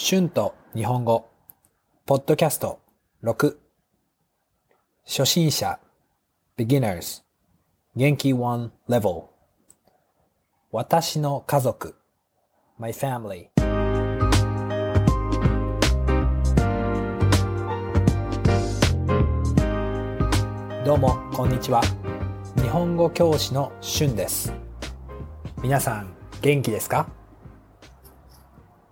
春と日本語、ポッドキャスト。6、初心者、beginners、元気。one level、私の家族、my family、どうも、こんにちは。日本語教師の春です。皆さん、元気ですか？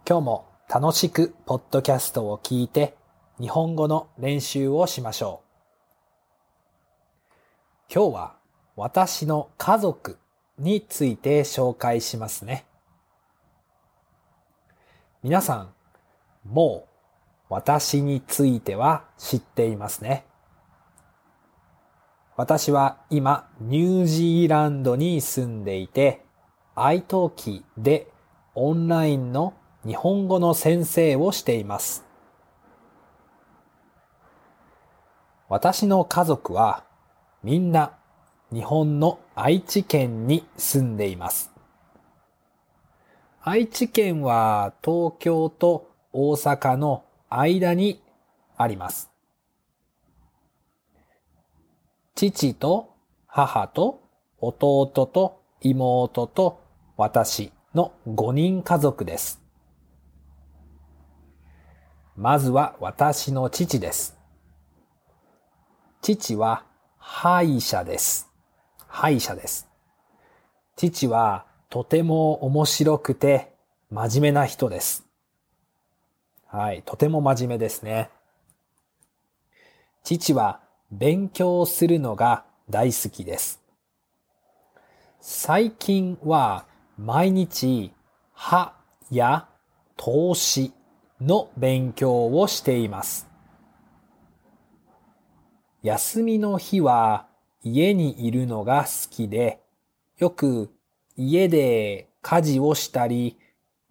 今日も楽しくポッドキャストを聞いて日本語の練習をしましょう。今日は私の家族について紹介しますね。皆さん、もう私については知っていますね。私は今ニュージーランドに住んでいて、iTalki でオンラインの日本語の先生をしています。私の家族はみんな日本の愛知県に住んでいます。愛知県は東京と大阪の間にあります。父と母と弟と妹と私の5人家族です。まずは私の父です。父は歯医者です。歯医者です。父はとても面白くて真面目な人です。はい、とても真面目ですね。父は勉強するのが大好きです。最近は毎日歯や投資の勉強をしています。休みの日は家にいるのが好きで、よく家で家事をしたり、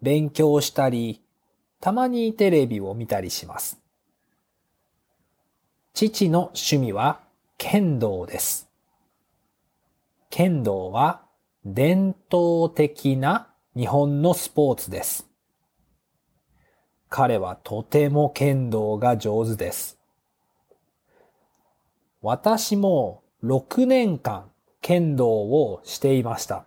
勉強したり、たまにテレビを見たりします。父の趣味は剣道です。剣道は伝統的な日本のスポーツです。彼はとても剣道が上手です。私も6年間剣道をしていました。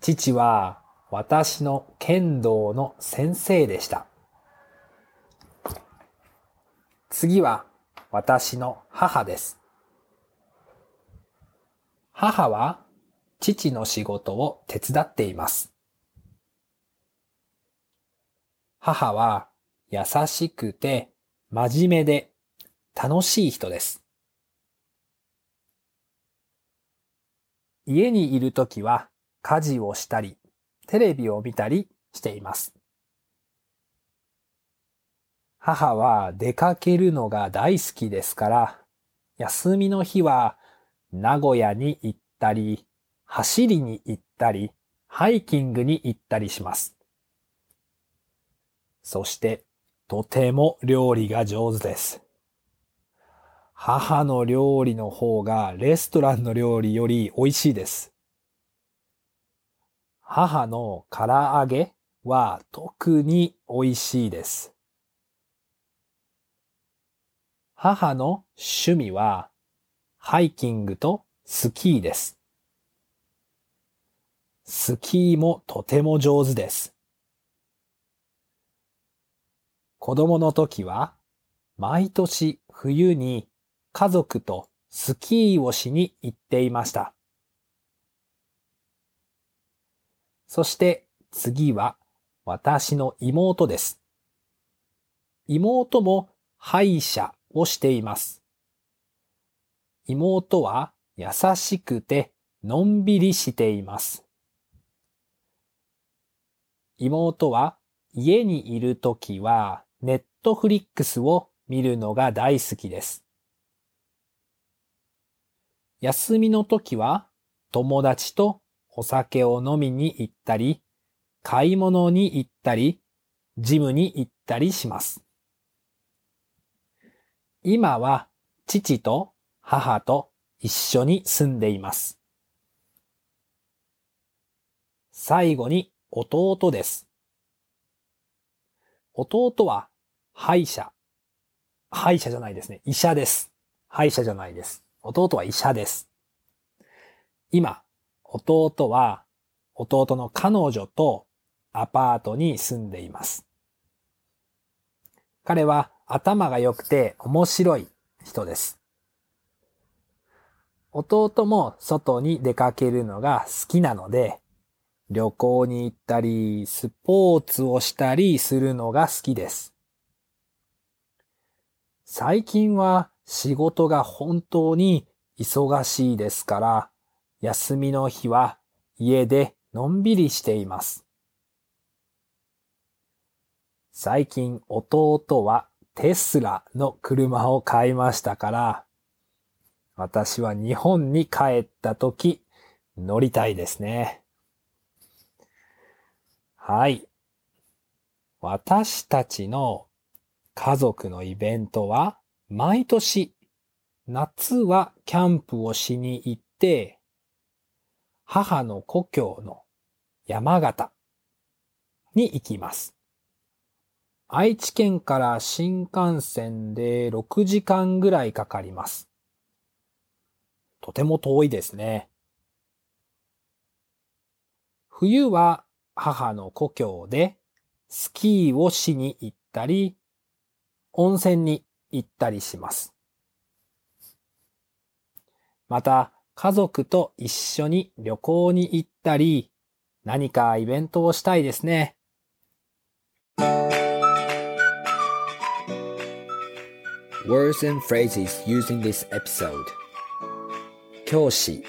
父は私の剣道の先生でした。次は私の母です。母は父の仕事を手伝っています。母は優しくて真面目で楽しい人です。家にいるときは家事をしたり、テレビを見たりしています。母は出かけるのが大好きですから、休みの日は名古屋に行ったり、走りに行ったり、ハイキングに行ったりします。そして、とても料理が上手です。母の料理の方がレストランの料理より美味しいです。母の唐揚げは特に美味しいです。母の趣味はハイキングとスキーです。スキーもとても上手です。子供の時は毎年冬に家族とスキーをしに行っていました。そして次は私の妹です。妹も歯医者をしています。妹は優しくてのんびりしています。妹は家にいるときはネットフリックスを見るのが大好きです。休みの時は友達とお酒を飲みに行ったり、買い物に行ったり、ジムに行ったりします。今は父と母と一緒に住んでいます。最後に弟です。弟は歯医者。歯医者じゃないですね。医者です。歯医者じゃないです。弟は医者です。今、弟は弟の彼女とアパートに住んでいます。彼は頭が良くて面白い人です。弟も外に出かけるのが好きなので、旅行に行ったり、スポーツをしたりするのが好きです。最近は仕事が本当に忙しいですから、休みの日は家でのんびりしています。最近弟はテスラの車を買いましたから、私は日本に帰った時乗りたいですね。はい。私たちの家族のイベントは、毎年、夏はキャンプをしに行って、母の故郷の山形に行きます。愛知県から新幹線で6時間ぐらいかかります。とても遠いですね。冬は母の故郷でスキーをしに行ったり、温泉に行ったりします。また、家族と一緒に旅行に行ったり、何かイベントをしたいですね。Words and phrases used in this episode 教師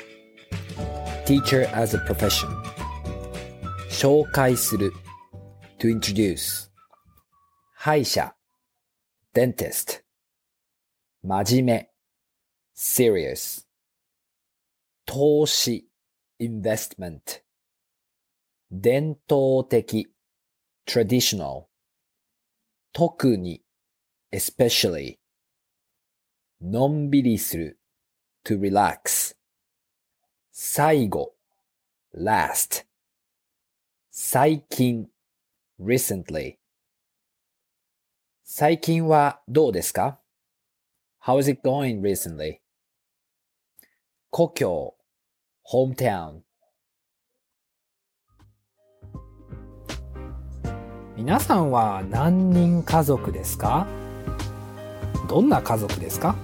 Teacher as a profession 紹介する to introduce 歯医者 dentist 真面目 serious 投資 investment 伝統的 traditional 特に especially のんびりする to relax 最後 last 最近 recently 最近はどうですか ?How is it going recently? 故郷 hometown 皆さんは何人家族ですか？どんな家族ですか？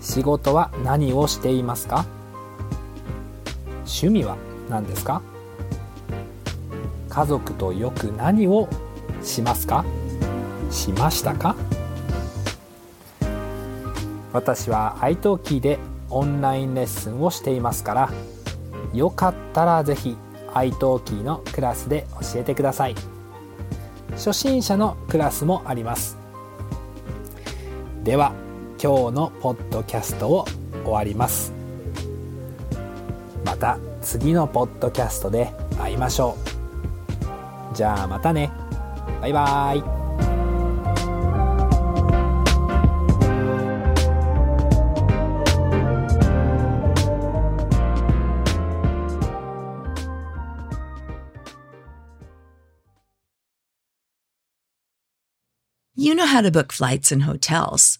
仕事は何をしていますか？趣味は何ですか？家族とよく何をしますか？しましたか？私は iTalki でオンラインレッスンをしていますからよかったらぜひ iTalki のクラスで教えてください。初心者のクラスもあります。では今日のポッドキャストを終わります。また次のポッドキャストで会いましょう。じゃあまたね。バイバイ。You know how to book flights and hotels.